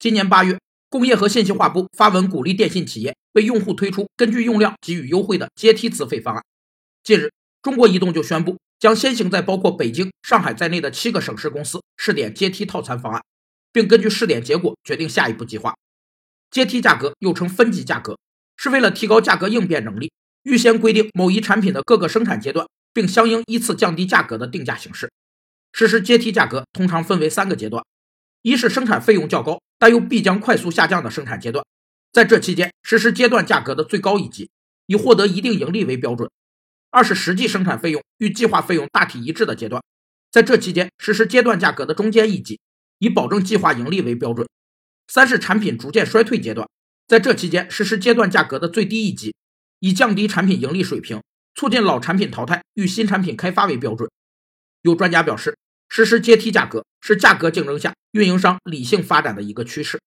今年八月，工业和信息化部发文鼓励电信企业为用户推出根据用量给予优惠的阶梯资费方案。近日，中国移动就宣布将先行在包括北京、上海在内的七个省市公司试点阶梯套餐方案，并根据试点结果决定下一步计划。阶梯价格又称分级价格，是为了提高价格应变能力，预先规定某一产品的各个生产阶段，并相应依次降低价格的定价形式。实施阶梯价格通常分为三个阶段：一是生产费用较高但又必将快速下降的生产阶段，在这期间实施阶段价格的最高一级，以获得一定盈利为标准；二是实际生产费用与计划费用大体一致的阶段，在这期间实施阶段价格的中间一级，以保证计划盈利为标准。三是产品逐渐衰退阶段，在这期间实施阶段价格的最低一级，以降低产品盈利水平，促进老产品淘汰与新产品开发为标准。有专家表示，实施阶梯价格是价格竞争下运营商理性发展的一个趋势。